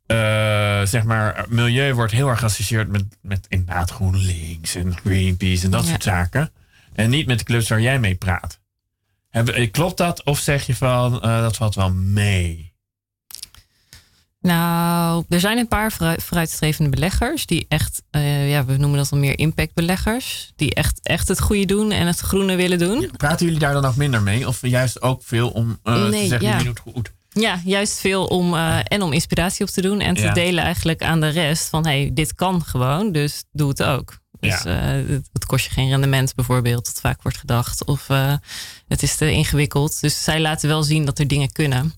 eh, zeg maar, milieu wordt heel erg geassocieerd met, met inderdaad GroenLinks en Greenpeace en dat Ja. soort zaken. En niet met de clubs waar jij mee praat. Heb, eh, klopt dat? Of zeg je van, dat valt wel mee? Nou, er zijn een paar vooruit- vooruitstrevende beleggers die echt, eh, ja, we noemen dat dan meer impactbeleggers, die echt, echt het goede doen en het groene willen doen. Praten jullie daar dan ook minder mee? Of juist ook veel om eh, te Nee, zeggen, ja. je doet goed? Ja, juist veel om eh, en om inspiratie op te doen en te Ja. delen eigenlijk aan de rest van hey, dit kan gewoon, dus doe het ook. Dus Ja. het, kost je geen rendement bijvoorbeeld, dat vaak wordt gedacht. Of het is te ingewikkeld. Dus zij laten wel zien dat er dingen kunnen.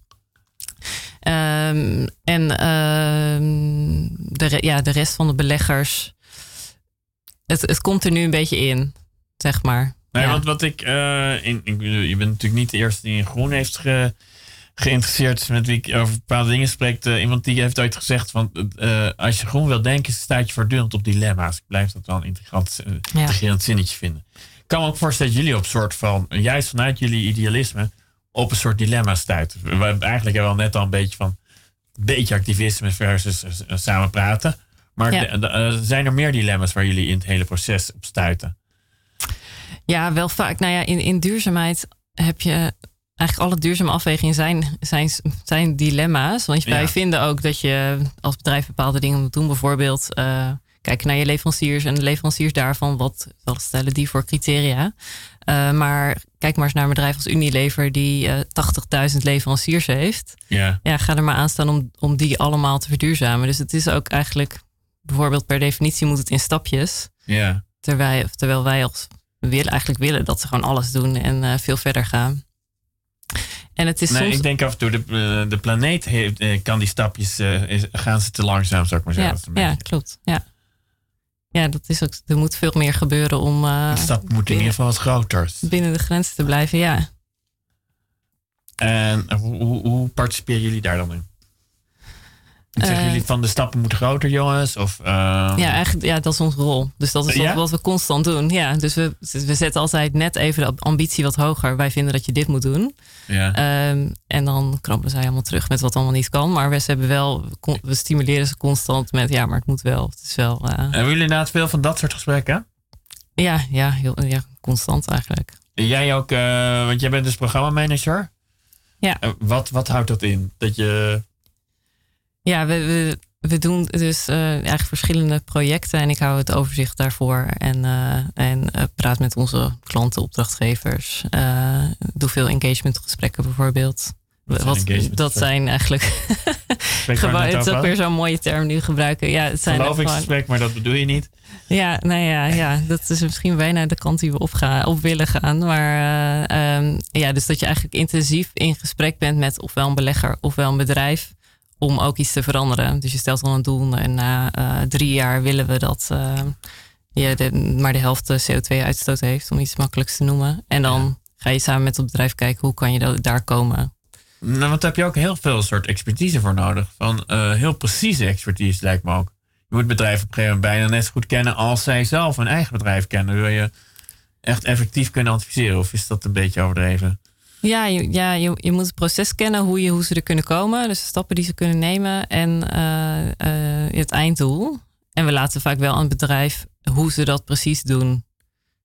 Ehm, en ehm, de, ja, de rest van de beleggers. Het, het komt er nu een beetje in, zeg maar. Nee, Ja. want wat ik, eh, in, ik je bent natuurlijk niet de eerste die in groen heeft ge, geïnteresseerd met wie ik over bepaalde dingen spreek. Eh, iemand die heeft ooit gezegd van, eh, als je groen wil denken, staat je voortdurend op dilemma's. Ik blijf dat wel een integrant, integrerend zinnetje vinden. Ik kan me ook voorstellen dat jullie op soort van, juist vanuit jullie idealisme, op een soort dilemma stuiten. We hebben eigenlijk hebben we al net al een beetje van, beetje activisme versus eh, samen praten. Maar Ja. de- de- eh, zijn er meer dilemma's waar jullie in het hele proces op stuiten? Ja, wel vaak. Nou ja, in, in duurzaamheid heb je eigenlijk alle duurzame afwegingen zijn, zijn, zijn dilemma's. Want wij Ja. vinden ook dat je als bedrijf bepaalde dingen moet doen. Bijvoorbeeld eh, kijken naar je leveranciers en de leveranciers daarvan. Wat, wat stellen die voor criteria? Eh, maar kijk maar eens naar een bedrijf als Unilever die eh 80.000 leveranciers heeft. Ja. Ja, ga er maar aan staan om, om die allemaal te verduurzamen. Dus het is ook eigenlijk, bijvoorbeeld per definitie moet het in stapjes. Ja. Terwijl, wij- terwijl wij als willen, eigenlijk willen dat ze gewoon alles doen en eh, veel verder gaan. En het is Nee, soms. ik denk af en toe, de, de planeet heeft, kan die stapjes, is- gaan ze te langzaam, zou ik maar zeggen. ja, ja, klopt. Ja. Ja, dat is ook. Er moet veel meer gebeuren om eh, de stap moet in ieder geval wat groter. binnen de grenzen te blijven. Ja. En hoe, hoe, hoe participeren jullie daar dan in? Zeggen jullie van de stappen moeten groter, jongens? Of, eh, Ja, eigenlijk, ja, dat is onze rol. Dus dat is wat, Ja? wat we constant doen. Ja, dus we, we zetten altijd net even de ambitie wat hoger. Wij vinden dat je dit moet doen. ja. Ehm, en dan krabbelen zij allemaal terug met wat allemaal niet kan. Maar we, hebben wel, we stimuleren ze constant met ja, maar het moet wel. Het is wel. eh, Hebben jullie inderdaad veel van dat soort gesprekken? Ja, ja, heel, ja, constant eigenlijk. Jij ook, eh, want jij bent dus programmamanager. Ja. Eh, wat, wat houdt dat in? Dat je. Ja, we, we, we doen dus eh, eigenlijk verschillende projecten en ik hou het overzicht daarvoor en, eh, en eh, praat met onze klanten, opdrachtgevers. Doe veel engagementgesprekken bijvoorbeeld. Wat dat zijn eigenlijk. Het is ook weer zo'n mooie term we gebruiken. Ja, het zijn gewoon, maar dat bedoel je niet. Ja, nou ja, ja, dat is misschien bijna de kant die we op, gaan, op willen gaan. Maar eh, ehm, ja, dus dat je eigenlijk intensief in gesprek bent met ofwel een belegger ofwel een bedrijf om ook iets te veranderen. Dus je stelt dan een doel en na eh, drie jaar willen we dat eh, je de, maar de helft de CO2-uitstoot heeft, om iets makkelijks te noemen. En dan ga je samen met het bedrijf kijken hoe kan je da- daar komen. Nou, want daar heb je ook heel veel soort expertise voor nodig. Van eh, heel precieze expertise lijkt me ook. Je moet bedrijven op een gegeven moment bijna net zo goed kennen als zij zelf hun eigen bedrijf kennen. Wil je echt effectief kunnen adviseren? Of is dat een beetje overdreven? Ja, je, ja je, je moet het proces kennen, hoe, je, hoe ze er kunnen komen. Dus de stappen die ze kunnen nemen en eh, eh, het einddoel. En we laten vaak wel aan het bedrijf hoe ze dat precies doen.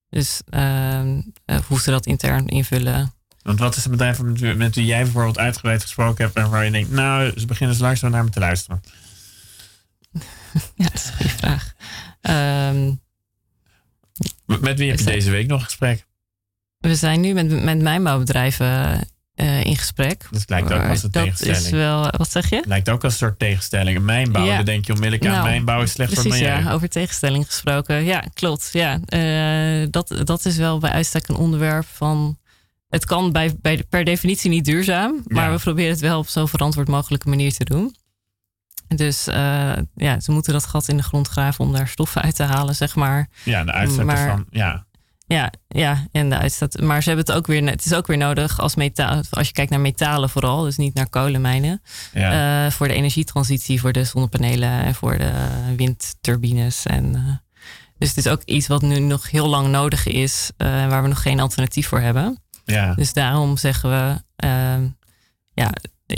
Dus ehm, eh, hoe ze dat intern invullen. Want wat is een bedrijf met, wie- jij bijvoorbeeld uitgebreid gesproken hebt en waar je denkt, nou, ze beginnen zo langzaam naar me te luisteren? Ja, dat is een goede vraag. Ehm, Met wie heb je deze week nog een gesprek? We zijn nu met, met mijnbouwbedrijven eh, in gesprek. Dat lijkt ook als een dat tegenstelling. is wel, wat zeg je? Lijkt ook als een soort tegenstelling. Mijnbouw, Ja. dan denk je onmiddellijk aan Nou, mijnbouw is slecht voor Precies, milieu. ja, over tegenstelling gesproken. Ja, klopt. Ja, Eh, dat, dat is wel bij uitstek een onderwerp van. Het kan bij, bij, per definitie niet duurzaam, maar Ja. we proberen het wel op zo verantwoord mogelijke manier te doen. Dus eh, ja, ze moeten dat gat in de grond graven om daar stoffen uit te halen, zeg maar. Ja, de Maar- ervan. Ja. Ja, ja, en de uitstoot. Maar ze hebben het ook weer. Het is ook weer nodig als metaal. Als je kijkt naar metalen vooral, dus niet naar kolenmijnen. Ja. Eh, voor de energietransitie, voor de zonnepanelen en voor de windturbines. En, eh, dus het is ook iets wat nu nog heel lang nodig is, eh, waar we nog geen alternatief voor hebben. ja. Dus daarom zeggen we, ja,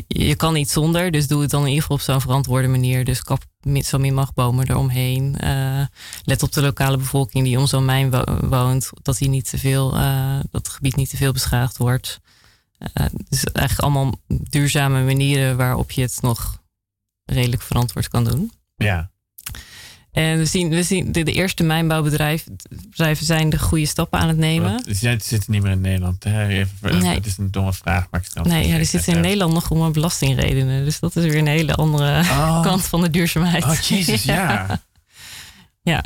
je kan niet zonder, dus doe het dan in ieder geval op zo'n verantwoorde manier. Dus kap zo min mogelijk bomen eromheen. Eh, let op de lokale bevolking die om zo'n mijn wo- woont, dat, die niet te veel, eh, dat het gebied niet te veel beschadigd wordt. Eh, dus eigenlijk allemaal duurzame manieren waarop je het nog redelijk verantwoord kan doen. ja. En we zien, we zien de, de eerste mijnbouwbedrijven bedrijven zijn de goede stappen aan het nemen. Ze zitten niet meer in Nederland. Hè? Even, Nee. Het is een domme vraag, maar ik snap Nee, ja, die zitten in Nederland nog om belastingredenen. Dus dat is weer een hele andere Oh. kant van de duurzaamheid. Oh, jezus, ja. Ja.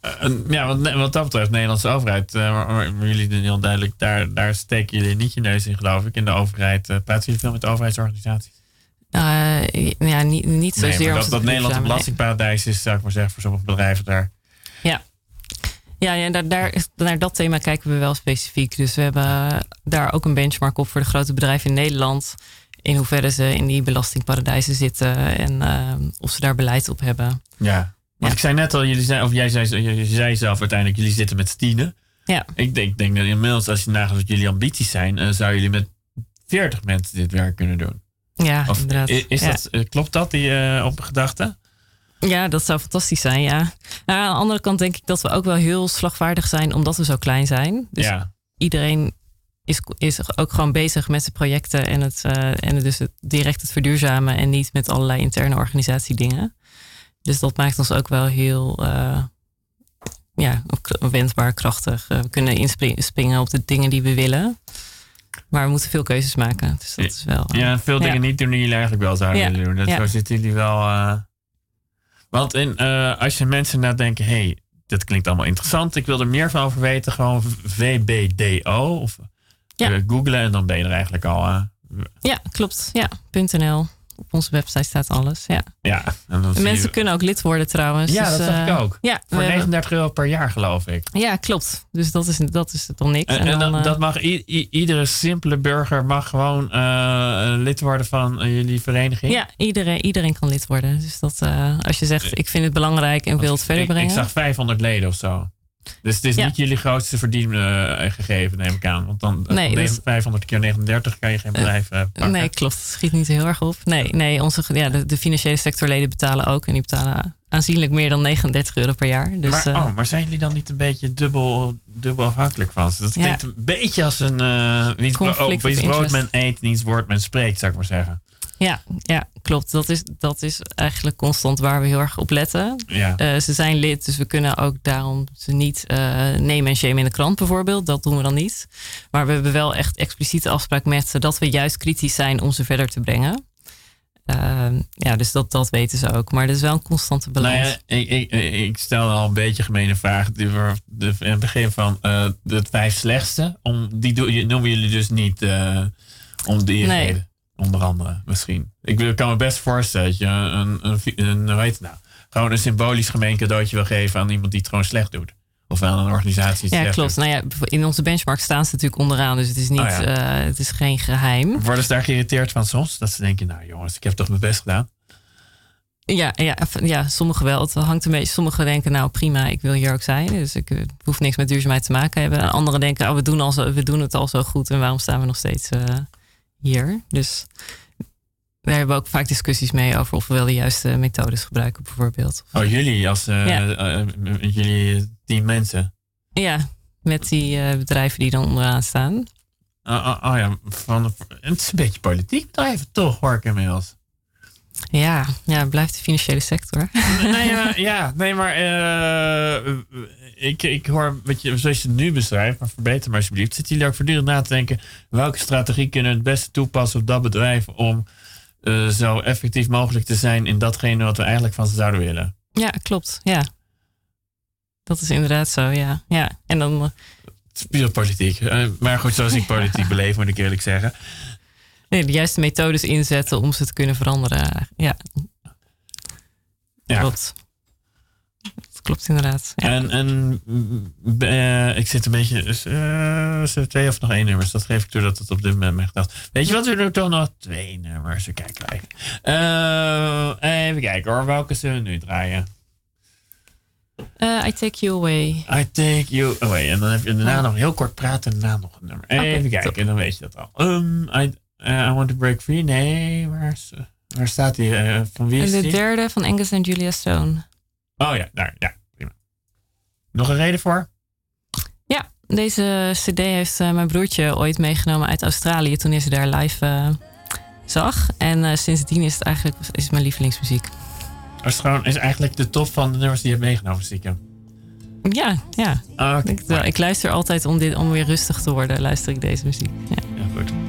Eh, ja, wat, wat dat betreft, de Nederlandse overheid, uh, maar, maar jullie doen heel duidelijk, daar, daar steken jullie niet je neus in, geloof ik. In de overheid, praten jullie veel met overheidsorganisaties? Ja, niet, niet zozeer. Nee, dat, dat Nederlandse belastingparadijs is, zou ik maar zeggen, voor sommige bedrijven daar. Ja, ja, ja daar, daar, naar dat thema kijken we wel specifiek. Dus we hebben daar ook een benchmark op voor de grote bedrijven in Nederland. In hoeverre ze in die belastingparadijzen zitten en of ze daar beleid op hebben. Ja, want ik zei net al, jullie zei, of jij zei, je zei zelf uiteindelijk, jullie zitten met Stine. Ja. Ik denk, denk dat inmiddels, als je nagaat wat jullie ambities zijn, uh, zou jullie met 40 mensen dit werk kunnen doen. Ja, of, inderdaad. Is, dat, uh, klopt dat, die uh, op gedachte? Ja, dat zou fantastisch zijn, ja. Nou, aan de andere kant denk ik dat we ook wel heel slagvaardig zijn, omdat we zo klein zijn. Dus ja. iedereen is, is ook gewoon bezig met zijn projecten en, het, en dus het, direct het verduurzamen en niet met allerlei interne organisatiedingen. Dus dat maakt ons ook wel heel uh, ja, wendbaar, krachtig. We kunnen inspringen op de dingen die we willen. Maar we moeten veel keuzes maken. Dus dat is wel. Uh, ja, veel dingen ja. niet doen die jullie eigenlijk wel zouden ja. willen doen. Dat ja. Zo zitten jullie wel. Want in, als je mensen nou denken: hé, hey, dit klinkt allemaal interessant. Ik wil er meer van over weten. Gewoon VBDO of googlen en dan ben je er eigenlijk al. ja, klopt. Ja, .nl op onze website staat alles. Ja. ja en dan mensen je... kunnen ook lid worden trouwens. Ja, dus, dat zag uh, ik ook. Ja, Voor 39 euro per jaar geloof ik. Ja, klopt. Dus dat is, dat is dan niks. En, en dan, dat mag iedere simpele burger mag gewoon uh, lid worden van jullie vereniging? Ja, iedereen, iedereen kan lid worden. Dus dat als je zegt ik vind het belangrijk en wil het verder brengen. Ik zag 500 leden of zo. Dus het is ja. niet jullie grootste verdiengegeven, neem ik aan. Want dan nee, dus, 500 keer 39 kan je geen bedrijf uh, pakken. Nee, klopt. Het schiet niet heel erg op. Nee, nee onze, ja, de, de financiële sectorleden betalen ook. En die betalen aanzienlijk meer dan 39 euro per jaar. Dus, maar, oh, maar zijn jullie dan niet een beetje dubbel, dubbel afhankelijk van ze? Dat klinkt ja. een beetje als een... Uh, oh, wiens brood men eet, wiens woord men spreekt, zou ik maar zeggen. Ja, ja, klopt. Dat is, dat is eigenlijk constant waar we heel erg op letten. Ja. Uh, ze zijn lid, dus we kunnen ook daarom ze niet uh, nemen en shame in de krant bijvoorbeeld. Dat doen we dan niet. Maar we hebben wel echt expliciete afspraak met ze dat we juist kritisch zijn om ze verder te brengen. Uh, ja, dus dat, dat weten ze ook. Maar dat is wel een constante balans. Nou ja, ik, ik, ik stel al een beetje gemene vraag. Die we de, in het begin van uh, de vijf slechtste. Om, die noemen jullie dus niet om die nee. reden onder andere, misschien. Ik kan me best voorstellen dat je een, een, een, weet het nou, gewoon een symbolisch gemeen cadeautje wil geven aan iemand die het gewoon slecht doet. Of aan een organisatie. Ja, klopt. Nou ja, in onze benchmark staan ze natuurlijk onderaan, dus het is, niet, oh ja. uh, het is geen geheim. Worden ze daar geïrriteerd van soms? Dat ze denken, nou jongens, ik heb toch mijn best gedaan. Ja, ja, ja sommigen wel. Het hangt een beetje. Sommigen denken, nou prima, ik wil hier ook zijn. Dus ik uh, hoef niks met duurzaamheid te maken hebben. En anderen denken, oh, we, doen al zo, we doen het al zo goed en waarom staan we nog steeds uh, hier. Dus daar hebben we ook vaak discussies mee over of we wel de juiste methodes gebruiken, bijvoorbeeld. Oh, jullie als uh, ja. uh, jullie team mensen? Ja, met die uh, bedrijven die dan onderaan staan. Oh, oh, oh ja, van, het is een beetje politiek bedrijven toch, hoor ik inmiddels. Ja, ja, het blijft de financiële sector. nee, maar, ja, nee, maar uh, ik, ik hoor, wat je, zoals je het nu beschrijft, maar verbeter maar alsjeblieft. Zitten jullie ook voortdurend na te denken, welke strategie kunnen we het beste toepassen op dat bedrijf om uh, zo effectief mogelijk te zijn in datgene wat we eigenlijk van ze zouden willen? Ja, klopt. Ja. Dat is inderdaad zo, ja. ja. En dan... Uh, het is puur politiek. Maar goed, zoals ik politiek beleef, moet ik eerlijk zeggen. Nee, de juiste methodes inzetten om ze te kunnen veranderen. Ja. ja. Klopt. Dat klopt inderdaad. Ja. En, en uh, ik zit een beetje. Uh, twee of nog één nummers. Dat geef ik toe dat het op dit moment me gedacht. Weet je wat? We doen toch nog twee nummers. We kijken even. Uh, even kijken hoor. Welke zullen we nu draaien? Uh, I Take You Away. I Take You Away. En dan heb je daarna oh. nog heel kort praten en daarna nog een nummer. Even okay, kijken, top. en dan weet je dat al. Um, I, I Want to Break Free. Nee, waar, is, waar staat die? Uh, van wie is de die? derde van Angus en Julia Stone. Oh ja, daar, ja, prima. Nog een reden voor? Ja, deze CD heeft mijn broertje ooit meegenomen uit Australië toen hij ze daar live zag. En sindsdien is het eigenlijk is het mijn lievelingsmuziek. Gewoon, is eigenlijk de top van de nummers die je hebt meegenomen, stiekem? Ja, ja. Oh, okay. ik, ik, luister altijd om, dit, om weer rustig te worden, luister ik deze muziek. Ja, ja goed.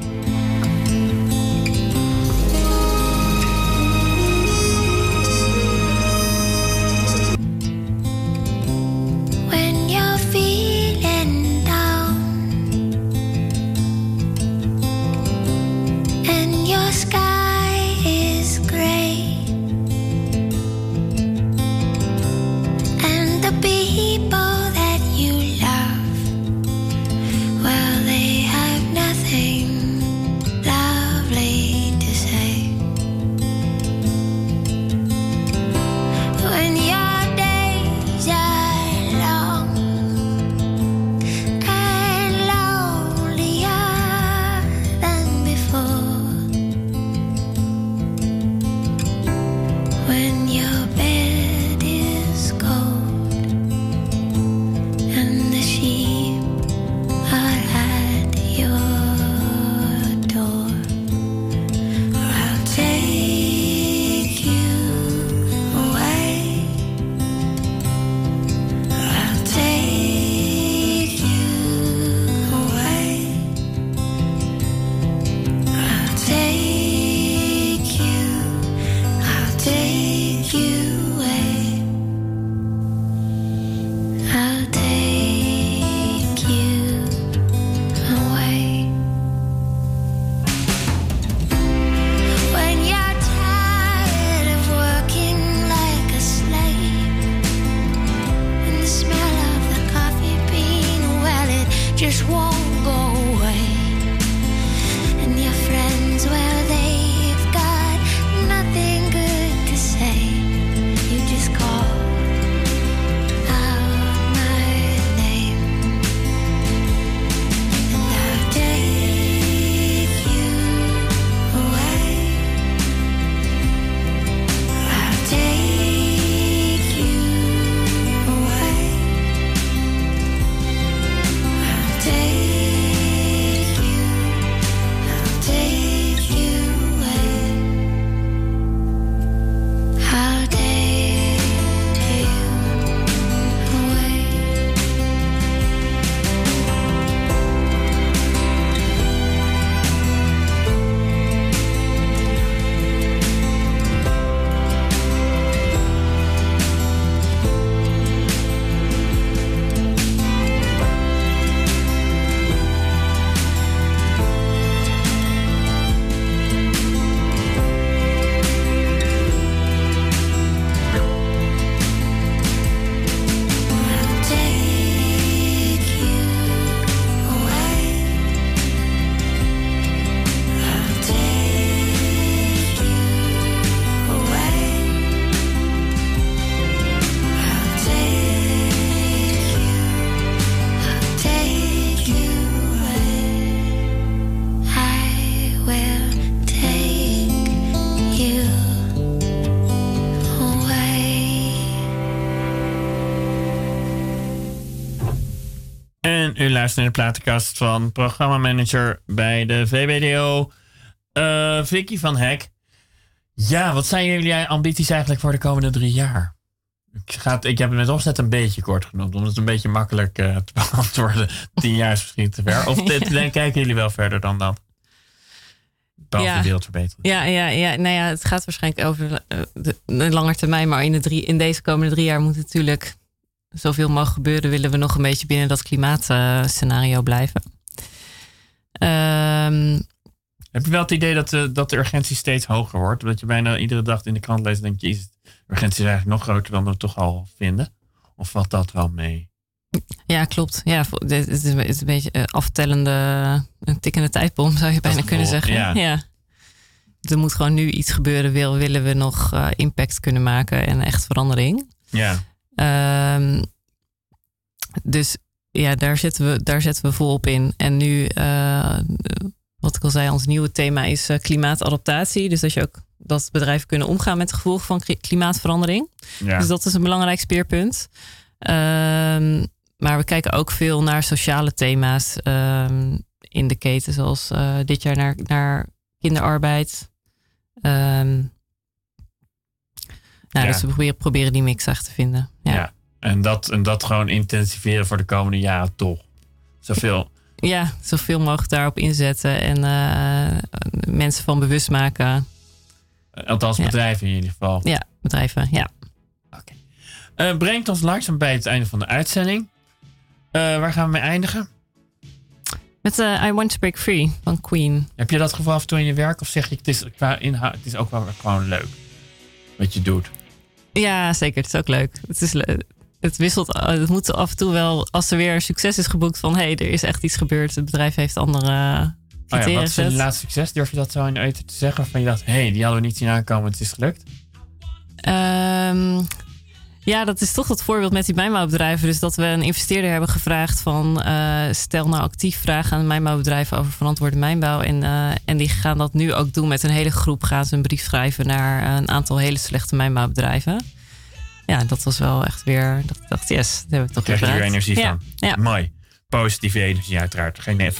U luistert naar de platenkast van programmamanager bij de VBDO, uh, Vicky van Hek. Ja, wat zijn jullie ambities eigenlijk voor de komende drie jaar? Ik, ga ik heb het met opzet een beetje kort genoemd, omdat het een beetje makkelijk uh, te beantwoorden. Tien jaar is misschien te ver. Of dit, ja. kijken jullie wel verder dan dat? Behalve ja. de wereld verbeteren. Ja, ja, ja, nou ja, het gaat waarschijnlijk over uh, de, de lange termijn. Maar in, de drie, in deze komende drie jaar moet natuurlijk zoveel mogelijk gebeuren, willen we nog een beetje binnen dat klimaatscenario blijven. Um, Heb je wel het idee dat de, dat de urgentie steeds hoger wordt? Dat je bijna iedere dag in de krant leest en denkt, je, de urgentie is eigenlijk nog groter dan we toch al vinden? Of valt dat wel mee? Ja, klopt. Ja, het is, een beetje een aftellende, een tikkende tijdbom, zou je bijna kunnen zeggen. Ja. ja. Er moet gewoon nu iets gebeuren, wil, willen we nog uh, impact kunnen maken en echt verandering. Ja. Um, dus ja, daar zetten, we, daar zetten we volop in. En nu, uh, wat ik al zei, ons nieuwe thema is uh, klimaatadaptatie. Dus dat je ook dat bedrijven kunnen omgaan met de gevolgen van klimaatverandering. Ja. Dus dat is een belangrijk speerpunt. Um, maar we kijken ook veel naar sociale thema's um, in de keten, zoals uh, dit jaar naar, naar kinderarbeid. Um, nou, Dus we proberen, proberen die mix echt te vinden. Ja. ja. En, dat, en dat gewoon intensiveren voor de komende jaren toch. Zoveel. Ja, zoveel mogelijk daarop inzetten en uh, mensen van bewust maken. Althans, bedrijven in ieder geval. Ja, bedrijven, ja. Oké. Okay. Uh, brengt ons langzaam bij het einde van de uitzending. Uh, waar gaan we mee eindigen? Met I Want to Break Free van Queen. Heb je dat gevoel af en toe in je werk? Of zeg je, het is, qua inhoud, het is ook wel gewoon leuk wat je doet? Ja, zeker. Het is ook leuk. Het is, het wisselt. eh, Het moet af en toe wel, als er weer succes is geboekt van hé, hey, er is echt iets gebeurd. Het bedrijf heeft andere Oh ja, wat is gezet. laatste succes? Durf je dat zo in eten te zeggen? Waarvan je dacht, hé, hey, die hadden we niet zien aankomen, het is gelukt. Ehm, ja, dat is toch dat voorbeeld met die mijnbouwbedrijven. Dus dat we een investeerder hebben gevraagd van... eh, stel nou actief vragen aan mijnbouwbedrijven over verantwoorde mijnbouw. En, eh, en die gaan dat nu ook doen met een hele groep. Gaan ze een brief schrijven naar een aantal hele slechte mijnbouwbedrijven. Ja, dat was wel echt weer... Dat ik dacht, yes, dat hebben we toch Krijg je er weer weer energie ja, van. Ja, Mooi. Positieve energie uiteraard. Geen net.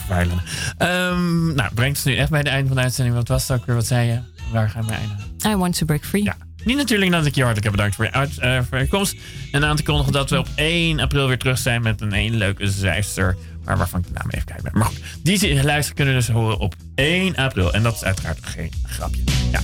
Ehm, nou, brengt ons nu echt bij het einde van de uitzending. Wat was het ook weer? Wat zei je? Waar gaan we eindigen? I want to break free. Ja. Niet natuurlijk dat ik je hartelijk heb bedankt voor je, uit, eh, komst. En aan te kondigen dat we op 1 april weer terug zijn met een hele leuke zijster. Maar waarvan ik de naam even kwijt ben. Maar goed, die luisteren kunnen dus horen op 1 april. En dat is uiteraard geen grapje. Ja.